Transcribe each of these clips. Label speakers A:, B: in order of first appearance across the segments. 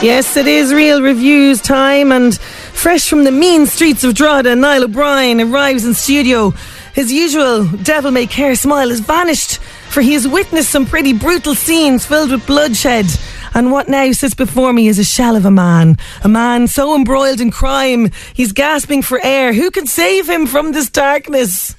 A: Yes, it is real reviews time, and fresh from the mean streets of Drogheda, Niall O'Brien arrives in studio. His usual devil may care smile has vanished, for he has witnessed some pretty brutal scenes filled with bloodshed. And what now sits before me is a shell of a man. A man so embroiled in crime, he's gasping for air. Who can save him from this darkness?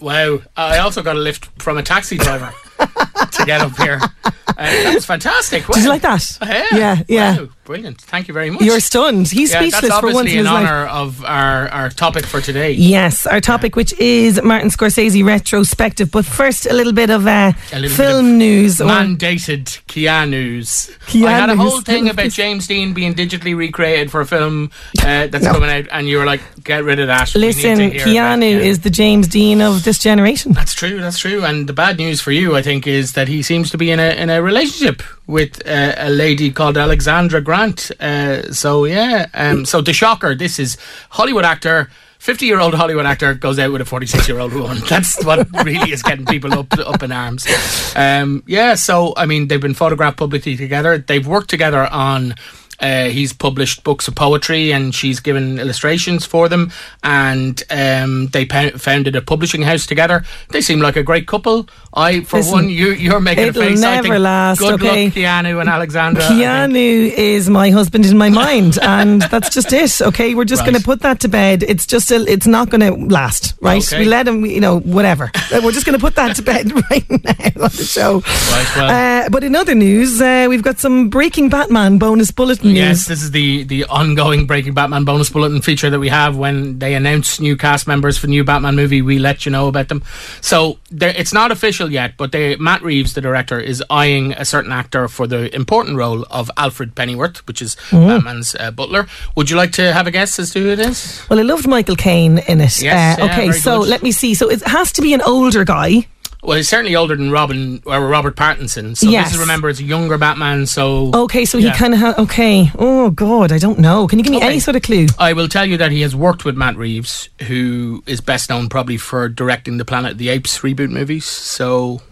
B: Wow. I also got a lift from a taxi driver to get up here. Uh, that was fantastic.
A: Did you like that?
B: Yeah.
A: Yeah, yeah.
B: Wow, brilliant. Thank you very much.
A: You're stunned. He's
B: yeah,
A: speechless for once
B: obviously
A: in
B: in
A: his life.
B: honour of our, our topic for today.
A: Yes, our topic, which is Martin Scorsese retrospective. But first, a little bit of uh,
B: A little
A: film
B: bit of
A: news. or-
B: Mandated Keanu's. I had a whole thing about James Dean being digitally recreated for a film uh, that's coming out, and you were like, "Get rid of that."
A: Listen,
B: hear about
A: Keanu
B: Keanu.
A: is the James Dean of this generation.
B: That's true. That's true. And the bad news for you, I think, is that he seems to be in a in a relationship with uh, a lady called Alexandra Grant. Uh, so yeah. Um, so the shocker. This is Hollywood actor. 50 year old Hollywood actor goes out with a 46 year old woman. That's what really is getting people up up in arms. Um, yeah, so, I mean, they've been photographed publicly together. They've worked together on. Uh, he's published books of poetry and she's given illustrations for them. And um, they founded a publishing house together. They seem like a great couple. I, for
A: Listen,
B: one, you, you're making
A: it'll
B: a face. I
A: never
B: think
A: last,
B: Good
A: okay?
B: luck, Keanu and Alexandra.
A: Keanu is my husband in my mind, and that's just it. Okay, we're just
B: Right.
A: going to put that to bed. It's just a, it's not going to last, right?
B: Okay.
A: We let him, you know, whatever. We're just going to put that to bed right now on the show.
B: Right, well.
A: Uh, but in other news, uh, we've got some Breaking Batman bonus bulletin news.
B: Yes, this is the the ongoing Breaking Batman bonus bulletin feature that we have when they announce new cast members for the new Batman movie. We let you know about them. So it's not official yet, but they, Matt Reeves, the director, is eyeing a certain actor for the important role of Alfred Pennyworth, which is
A: Mm.
B: Batman's uh, butler. Would you like to have a guess as to who it is?
A: Well, I loved Michael Caine in it.
B: Yes,
A: uh,
B: yeah,
A: okay, so
B: good.
A: let me see. So it has to be an older guy.
B: Well, he's certainly older than Robin or Robert Pattinson. So
A: Yes.
B: this is remember it's a younger Batman. So
A: Okay, so
B: Yeah.
A: he kind of ha- okay. Oh God, I don't know. Can you give me
B: Okay.
A: any sort of clue?
B: I will tell you that he has worked with Matt Reeves, who is best known probably for directing the Planet of the Apes reboot movies. So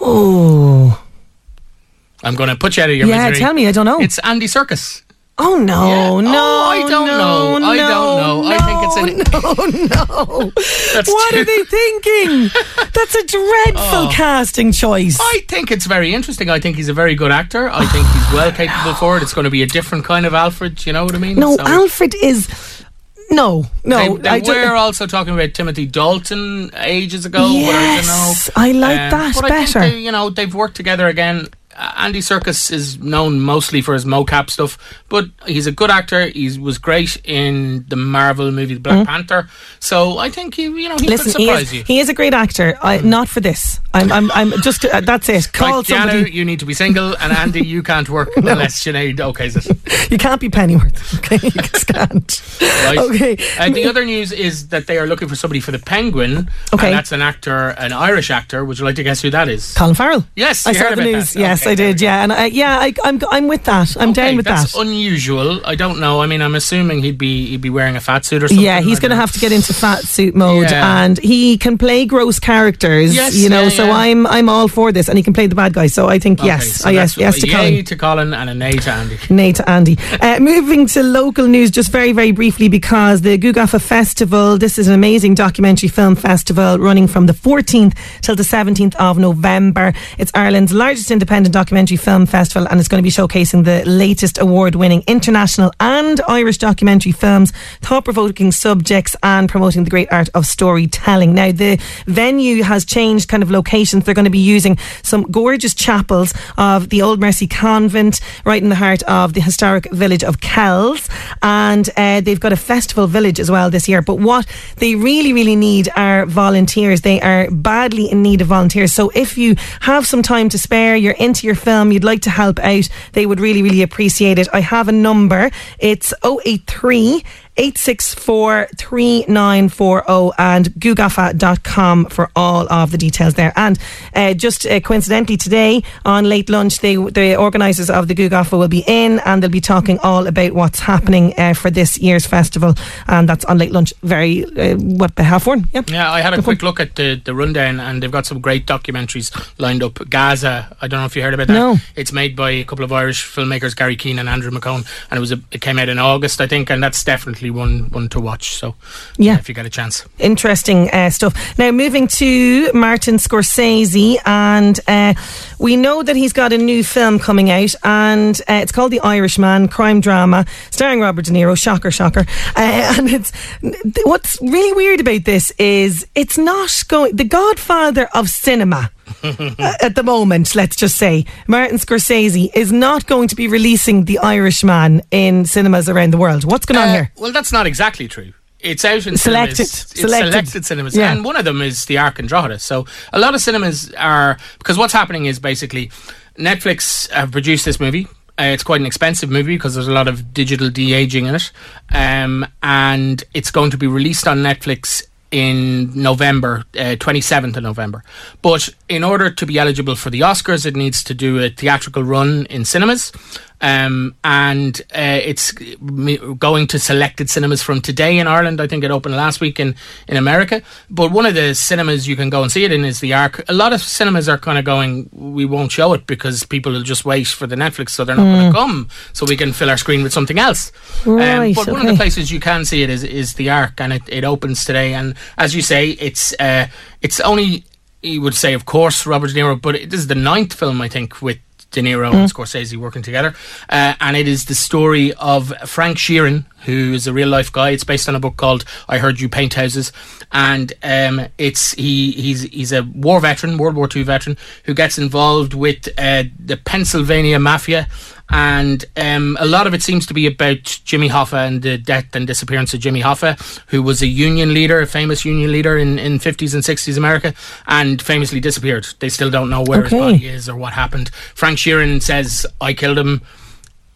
A: Oh,
B: I'm going to put you out of your
A: yeah.
B: misery.
A: Tell me, I don't know.
B: It's Andy Serkis.
A: Oh no,
B: Yeah.
A: no,
B: Oh, I don't
A: no,
B: know. I don't know. I think it's
A: no, no.
B: That's
A: what
B: too-
A: are they thinking? That's a dreadful
B: Oh.
A: casting choice.
B: I think it's very interesting. I think he's a very good actor. I think he's well capable for it. It's going to be a different kind of Alfred. You know what I mean?
A: no,
B: So-
A: Alfred is. No, no.
B: They, they
A: I don't-
B: also talking about Timothy Dalton ages ago.
A: Yes,
B: I
A: I
B: don't know.
A: like
B: Um,
A: that
B: but I think
A: better.
B: they, you know, they've worked together again. Andy Serkis is known mostly for his mocap stuff, but he's a good actor. He was great in the Marvel movie Black Panther. So I think he, you know, he
A: Mm-hmm. Listen,
B: could
A: he
B: surprise
A: is,
B: you.
A: he is a great actor. I, not for this. I'm, I'm, I'm just. Uh, that's it. Call somebody.
B: you need to be single, and Andy, you can't work unless Sinead okays it.
A: You can't be Pennyworth. Okay, you just can't.
B: Right?
A: Okay.
B: Uh, the other news is that they are looking for somebody for the Penguin.
A: Okay.
B: And that's an actor, an Irish actor. Would you like to guess who that is?
A: Colin Farrell.
B: Yes,
A: I saw
B: heard
A: the
B: about
A: news.
B: that.
A: Yes,
B: Okay,
A: I did. Yeah, and I, yeah, I, I'm, I'm with that. I'm
B: Okay,
A: down with
B: that's
A: that.
B: unusual. I don't know. I mean, I'm assuming he'd be he'd be wearing a fat suit or something.
A: yeah, he's going to have to get into fat suit mode,
B: Yeah.
A: and he can play gross characters.
B: Yes,
A: you know,
B: yeah,
A: so
B: yeah.
A: I'm I'm all for this, and he can play the bad guy. So I think
B: know.
A: yes,
B: so
A: oh, yes, yes to Colin.
B: to Colin and a nay to Andy.
A: Nay to Andy. Uh, moving to local news, just very, very briefly, because the Guth Gafa Festival, this is an amazing documentary film festival running from the 14th till the 17th of November. It's Ireland's largest independent documentary film festival, and it's going to be showcasing the latest award winning international and Irish documentary films, thought provoking subjects, and promoting the great art of storytelling. Now, the venue has changed kind of locations. They're going to be using some gorgeous chapels of the Old Mercy Convent, right in the heart of the historic village of Kells, and uh, they've got a festival village as well this year. But what they really, really need are volunteers. They are badly in need of volunteers. So if you have some time to spare, you're into your film, you'd like to help out, they would really, really appreciate it. I have a number. It's 083 864 3940 and guthgafa.com for all of the details there. And uh, just uh, coincidentally, today on late lunch, they, the organisers of the Guth Gafa will be in and they'll be talking all about what's happening uh, for this year's festival. And that's on late lunch, very, uh, what, half one?
B: Yeah. Yeah, I had a quick look at the, the rundown and they've got some great documentaries lined up. Gaza, I don't know if you heard about that.
A: No.
B: It's made by a couple of Irish filmmakers, Garry Keane and Andrew McConnell, and it was a, it came out in August, I think, and that's definitely one one to watch. So
A: Yeah.
B: if you get a chance.
A: interesting uh, stuff. Now, moving to Martin Scorsese, and uh, we know that he's got a new film coming out, and uh, it's called The Irishman, crime drama, starring Robert De Niro. Shocker, shocker. Uh, and it's what's really weird about this is it's not going. The Godfather of cinema. at the moment, let's just say, Martin Scorsese is not going to be releasing The Irishman in cinemas around the world. What's going on
B: Uh,
A: here?
B: Well, that's not exactly true. It's out in
A: Selected.
B: cinemas.
A: Selected.
B: selected cinemas,
A: Yeah.
B: and one of them is the Arc and Drogheda. So a lot of cinemas are because what's happening is basically Netflix have produced this movie. Uh, it's quite an expensive movie because there's a lot of digital de aging in it, um, and it's going to be released on Netflix in November, uh, 27th of November. But in order to be eligible for the Oscars, it needs to do a theatrical run in cinemas. Um, and uh, it's going to selected cinemas from today in Ireland. I think it opened last week in, in America. But one of the cinemas you can go and see it in is the Arc. A lot of cinemas are kind of going, we won't show it because people will just wait for the Netflix, so they're not going to come, so we can fill our screen with something else.
A: Right,
B: but one of the places you can see it is, is the Arc, and it, it opens today. And as you say, it's uh, it's only you would say, of course, Robert De Niro, but it is the ninth film I think with De Niro and Scorsese working together, uh, and it is the story of Frank Sheeran, who is a real life guy. It's based on a book called "I Heard You Paint Houses," and um, it's he he's he's a war veteran, World War II veteran, who gets involved with uh, the Pennsylvania mafia. And um, a lot of it seems to be about Jimmy Hoffa and the death and disappearance of Jimmy Hoffa, who was a union leader, a famous union leader in, in 50s and 60s America, and famously disappeared. They still don't know where
A: Okay.
B: his body is or what happened. Frank Sheeran says, I killed him.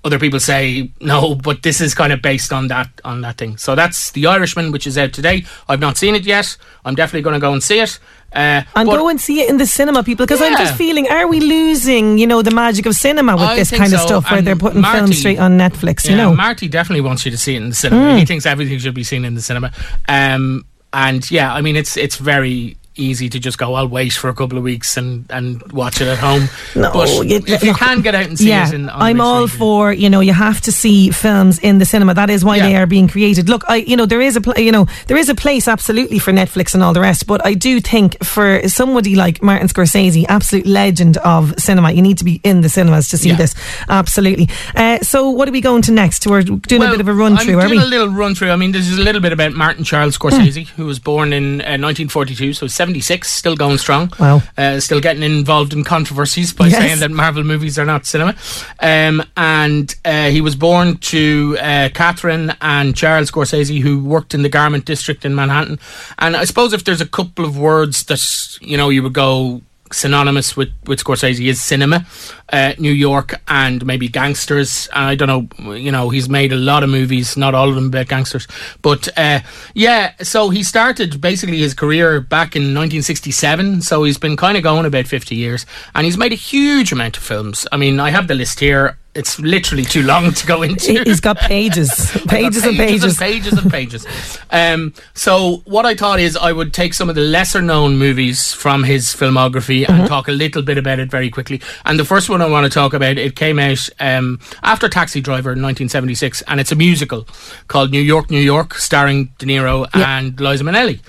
B: Other people say no, but this is kind of based on that on that thing. So that's The Irishman, which is out today. I've not seen it yet. I'm definitely going to go and see it. Uh,
A: And go and see it in the cinema, people, because I'm just feeling, are we losing, you know, the magic of cinema with
B: I
A: this kind of
B: so,
A: stuff where they're putting
B: Marty-
A: films straight on Netflix, you
B: yeah,
A: know?
B: Marty definitely wants you to see it in the cinema. He thinks everything should be seen in the cinema. Um, and yeah, I mean, it's it's very easy to just go. I'll wait for a couple of weeks and, and watch it at home.
A: No,
B: but
A: you-
B: if you
A: look,
B: can get out and see
A: yeah,
B: it, in, on
A: I'm all
B: screen,
A: for you know you have to see films in the cinema. That is why
B: Yeah.
A: they are being created. Look, I you know there is a pl- you know there is a place absolutely for Netflix and all the rest, but I do think for somebody like Martin Scorsese, absolute legend of cinema, you need to be in the cinemas to see
B: Yeah.
A: this. Absolutely. Uh, so what are we going to next? We're doing a bit of a run through,
B: I'm
A: are
B: doing
A: we?
B: a little run through. I mean, this is a little bit about Martin Charles Scorsese, who was born in uh, 1942, so 76, still going strong.
A: Wow.
B: Uh, still getting involved in controversies by
A: Yes.
B: saying that Marvel movies are not cinema. Um, and uh, he was born to uh, Catherine and Charles Scorsese, who worked in the garment district in Manhattan. And I suppose if there's a couple of words that you know you would go synonymous with, with Scorsese is cinema, uh, New York, and maybe gangsters. I don't know, you know, he's made a lot of movies, not all of them about gangsters. But uh, yeah, so he started basically his career back in 1967. So he's been kind of going about 50 years, and he's made a huge amount of films. I mean, I have the list here. It's literally too long to go into.
A: He- He's got pages,
B: I've got
A: pages and pages.
B: and pages and pages. um, so what I thought is I would take some of the lesser known movies from his filmography
A: Mm-hmm.
B: and talk a little bit about it very quickly. And the first one I want to talk about it came out um, after Taxi Driver in 1976, and it's a musical called New York, New York, starring De Niro
A: Yeah.
B: and Liza Minnelli.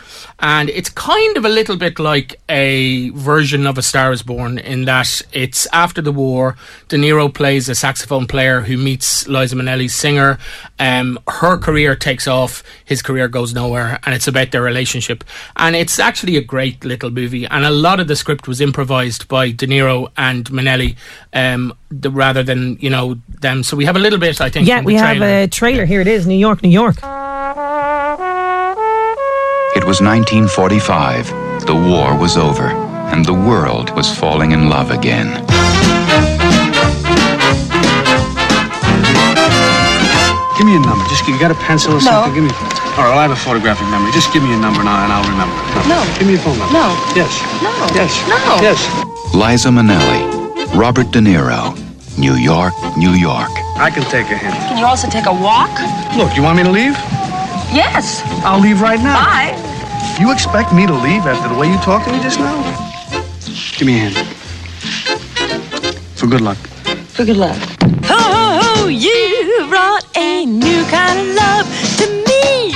B: And it's kind of a little bit like a version of A Star Is Born in that it's after the war. De Niro plays a saxophone player who meets Liza Minnelli's singer. Um, her career takes off, his career goes nowhere, and it's about their relationship. And it's actually a great little movie, and a lot of the script was improvised by De Niro and Minnelli, um, the, rather than you know them. So we have a little bit, I think.
A: Yeah, we have a trailer. Here it is New York, New York.
C: It was 1945. The war was over, and the world was falling in love again.
D: Give me a number. Just you got a pencil or something? Give me. All right, I'll have a photographic memory. Just give me a number now, and I'll remember.
E: No.
D: Give me a phone number.
E: No.
D: Yes.
E: No.
D: Yes.
E: No.
D: Yes.
C: Liza Minnelli, Robert De Niro, New York, New York.
D: I can take a hint.
E: Can you also take a walk?
D: Look, you want me to leave?
E: Yes.
D: I'll leave right now.
E: Bye.
D: You expect me to leave after the way you talked to me just now? Give me a hand. For good luck.
E: For good luck.
A: Ho, ho, ho, you brought a new kind of love to me.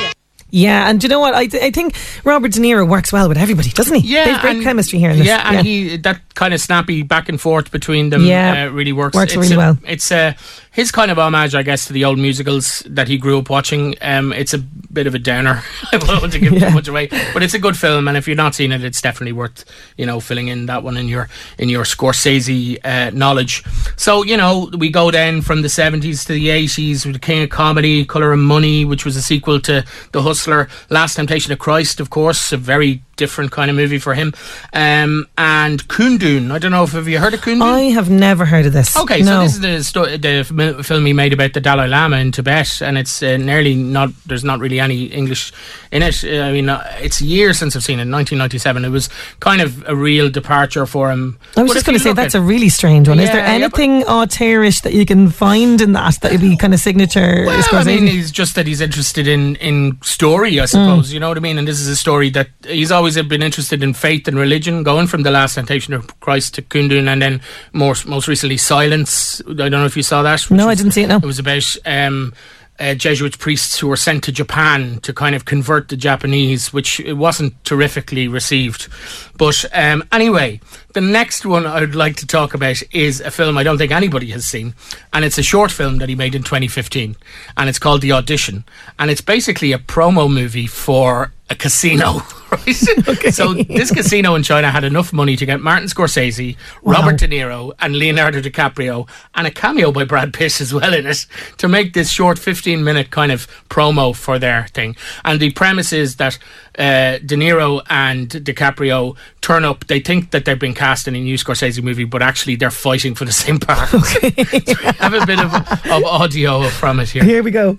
A: Yeah, and do you know what? I, th- I think Robert De Niro works well with everybody, doesn't he?
B: Yeah,
A: They've great
B: and-
A: chemistry here in this.
B: Yeah, and he that kind of snappy back and forth between them
A: Yeah,
B: uh, really works.
A: works
B: it's
A: really
B: a,
A: well.
B: It's uh, his kind of homage, I guess, to the old musicals that he grew up watching. Um, it's a bit of a downer. I don't want to give
A: Yeah.
B: too much away, but it's a good film, and if you've not seen it, it's definitely worth you know filling in that one in your in your Scorsese uh, knowledge. So you know we go then from the seventies to the eighties with the King of Comedy, Color of Money, which was a sequel to The Hustler, Last Temptation of Christ, of course, a very different kind of movie for him, um, and Kundun. I don't know if have you heard of Kundun.
A: I have never heard of this.
B: Okay,
A: no.
B: so this is the sto- the film he made about the Dalai Lama in Tibet, and it's uh, nearly not. There's not really any English in it. Uh, I mean, uh, it's years since I've seen it. 1997. It was kind of a real departure for him.
A: I was
B: But
A: just going to say that's
B: at-
A: a really strange one. Is there
B: Yeah, yeah,
A: anything auteurish that you can find in that that would be kind of signature?
B: Well, I mean, he's just that he's interested in in story, I suppose. You know what I mean? And this is a story that he's always been interested in faith and religion, going from the Last Temptation of Christ to Kundun, and then more most recently Silence. I don't know if you saw that.
A: No, I didn't see it, no.
B: it was about. Um, uh, Jesuit priests who were sent to Japan to kind of convert the Japanese, which it wasn't terrifically received. But um, anyway, the next one I'd like to talk about is a film I don't think anybody has seen, and it's a short film that he made in 2015, and it's called The Audition, and it's basically a promo movie for a casino. Right? So this casino in China had enough money to get Martin Scorsese, Robert De Niro, and Leonardo DiCaprio, and a cameo by Brad Pitt as well in it to make this short 15 minute kind of promo for their thing. And the premise is that uh, De Niro and DiCaprio turn up. They think that they've been cast in a new Scorsese movie, but actually they're fighting for the same part. So we have a bit of, of audio from it here.
A: Here we go.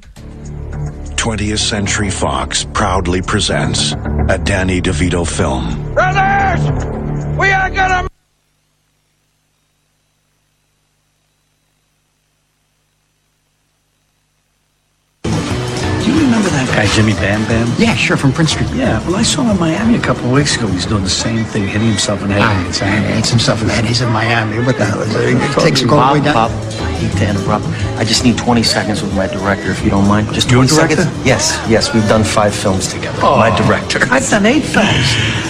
F: 20th Century Fox proudly presents a Danny DeVito film.
G: Brothers, we are gonna.
D: Guy, Jimmy Bam Bam?
H: Yeah, sure, from Prince Street.
D: Yeah, well, I saw him in Miami a couple of weeks ago. He's doing the same thing, hitting himself in the head.
H: Ah,
D: and it's angry.
H: himself in the head. He's in Miami. What the hell is it? It takes all the way down.
I: Bob, I hate to interrupt. I just need 20 seconds with my director, if you don't mind. Just 20
D: director?
I: seconds. Yes, yes, we've done five films together.
D: Oh.
I: My director.
D: I've done eight films.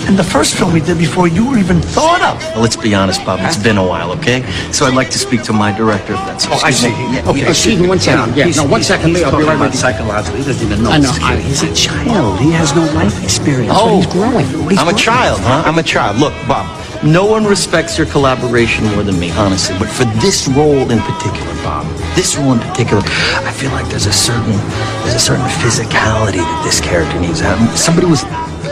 D: And the first film we did before you were even thought of.
I: Well, let's be honest, Bob. It's been a while, okay? So I'd like to speak to my director, if that's
D: Oh, I see.
I: Yeah,
H: Okay,
I: yeah,
H: excuse me one second. Yeah, no, one second.
D: he's-
H: second, Lee.
D: he's
H: I'll be
D: talking about psychologically. He doesn't even know.
H: I know. I-
D: he's a child. He has no life experience.
I: Oh,
H: He's growing. He's
I: I'm a child, huh? I'm a child. Look, Bob, no one respects your collaboration more than me, honestly. But for this role in particular, Bob, this role in particular, I feel like there's a certain there's a certain physicality that this character needs. Uh, somebody was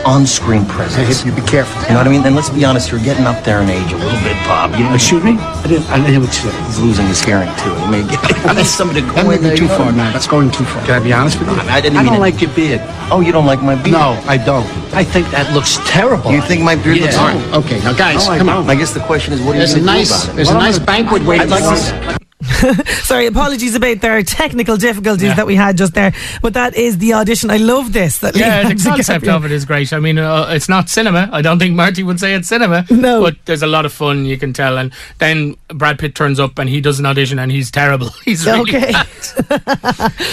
I: on-screen presence.
H: You be careful.
I: You know what I mean? And let's be honest, you're getting up there in age a little bit, Bob. You know,
D: Excuse me? I didn't, I didn't hear what you said.
I: he's losing his hearing too. He may get. I need somebody to go in there.
H: too far, man. That's going too far.
D: Can I be honest with you?
I: I didn't
D: I
I: mean
D: don't like your beard.
I: Oh, you don't like my beard?
D: No, I don't. I think that looks terrible.
I: You think my beard looks
D: Yeah.
I: horrible?
H: Okay, now, guys,
D: No,
H: come on.
I: I guess the question is, what are
H: There's
I: you
H: a
I: going to
H: nice,
I: do about it?
H: there's a nice banquet waiting for us.
A: Sorry, apologies about their technical difficulties
B: Yeah.
A: that we had just there. But that is the audition. I love this. That
B: Yeah, the concept of it is great. I mean, uh, it's not cinema. I don't think Marty would say it's cinema.
A: No.
B: But there's a lot of fun, you can tell. And then Brad Pitt turns up and he does an audition and he's terrible. He's really
A: Okay.
B: bad.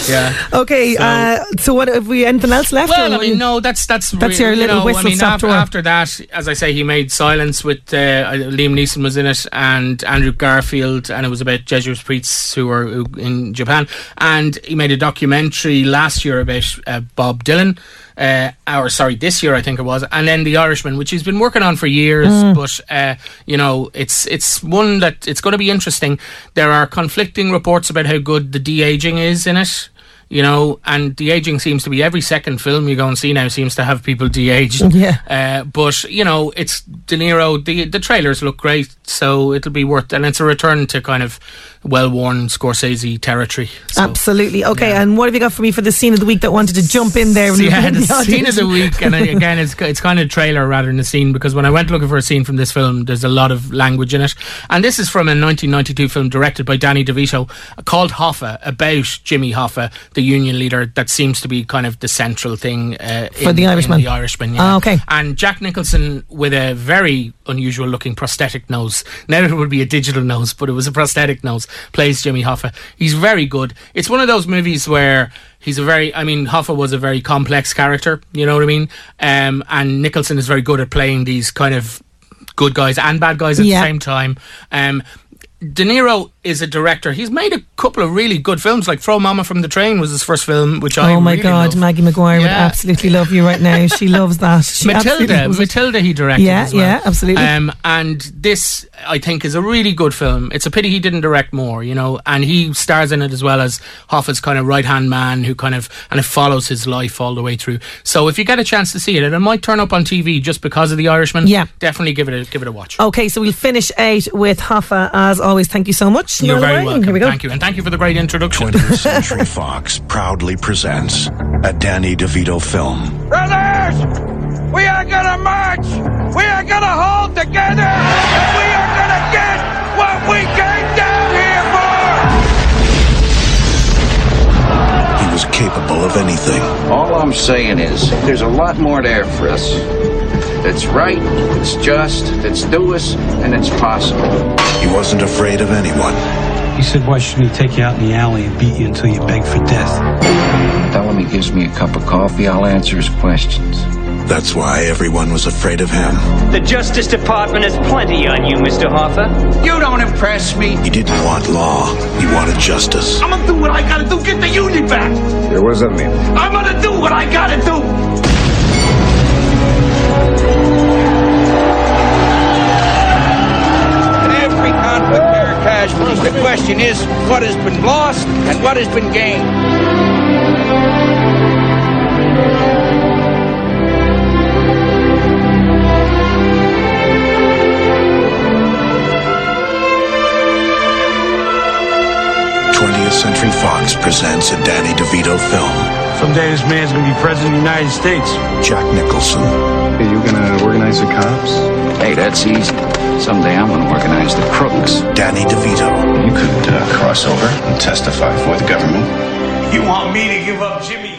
B: yeah.
A: Okay,
B: So-
A: uh, so what have we anything else left?
B: Well, I mean,
A: you-
B: no, that's that's
A: That's
B: re-
A: your
B: you
A: little
B: know, I
A: whistle
B: mean,
A: stop
B: after, after that, as I say, he made Silence with uh, Liam Neeson was in it, and Andrew Garfield, and it was about Jesuit priests who are in Japan, and he made a documentary last year about uh, Bob Dylan. Uh, or sorry, this year I think it was, and then The Irishman, which he's been working on for years.
A: Mm.
B: But uh, you know, it's it's one that it's going to be interesting. There are conflicting reports about how good the de aging is in it you know, and de aging seems to be every second film you go and see now seems to have people de aged.
A: Yeah.
B: Uh, but you know, it's De Niro. The the trailers look great, so it'll be worth. And it's a return to kind of well worn Scorsese territory. So.
A: Absolutely. Okay, and what have you got for me for the scene of the week that wanted to jump in there? when we were
B: yeah,
A: doing
B: the scene of the week, and again, it's it's kind of a trailer rather than a scene because when I went looking for a scene from this film, there's a lot of language in it, and this is from a 1992 film directed by Danny DeVito called Hoffa about Jimmy Hoffa, the union leader. That seems to be kind of the central thing uh,
A: For
B: in-
A: The Irishman.
B: the Irishman, yeah.
A: Ah, okay.
B: And Jack Nicholson with a very unusual looking prosthetic nose. Now it would be a digital nose, but it was a prosthetic nose. Plays Jimmy Hoffa. He's very good. It's one of those movies where he's a very. I mean, Hoffa was a very complex character. You know what I mean? Um, and Nicholson is very good at playing these kind of good guys and bad guys at
A: Yeah.
B: the same time. Um, De Niro is a director. He's made a couple of really good films, like Throw Mama from the Train was his first film, which I
A: Oh my
B: really
A: God,
B: love.
A: Maggie McGuire would absolutely love you right now. She loves that. She
B: Matilda. Matilda, he directed.
A: Yeah,
B: as well.
A: yeah, absolutely.
B: Um, and this, I think, is a really good film. It's a pity he didn't direct more, you know. And he stars in it as well as Hoffa's kind of right hand man, who kind of and it follows his life all the way through. So if you get a chance to see it, and it might turn up on TV just because of the Irishman.
A: Yeah.
B: definitely give it a give it a watch.
A: Okay, so we'll finish out with Hoffa as always. Always, thank you so much.
B: You're
A: Noel
B: very
A: Ryan.
B: welcome.
A: Here we go.
B: Thank you, and thank you for the great introduction.
F: 20th Century Fox proudly presents a Danny DeVito film.
G: Brothers, we are gonna march. We are gonna hold together. And we are gonna get what we came down here for.
F: He was capable of anything.
J: All I'm saying is, there's a lot more there for us. That's right, it's just, that's doous, and it's possible.
F: He wasn't afraid of anyone.
K: He said, why shouldn't he take you out in the alley and beat you until you beg for death?
J: Tell him he gives me a cup of coffee, I'll answer his questions.
F: That's why everyone was afraid of him.
L: The Justice Department has plenty on you, Mr. Hoffa.
J: You don't impress me.
F: He didn't want law. He wanted justice.
G: I'm gonna do what I gotta do. Get the union back.
F: Yeah, was a that?
G: I'm gonna do what I gotta do. Question is, what has been lost and what has been gained?
F: Twentieth Century Fox presents a Danny DeVito film.
K: Someday this man's gonna be president of the United States.
F: Jack Nicholson.
M: Are you gonna organize the cops?
J: Hey, that's easy. Someday I'm gonna organize the crooks.
F: Danny DeVito.
M: You could uh, cross over and testify for the government.
G: You want me to give up Jimmy?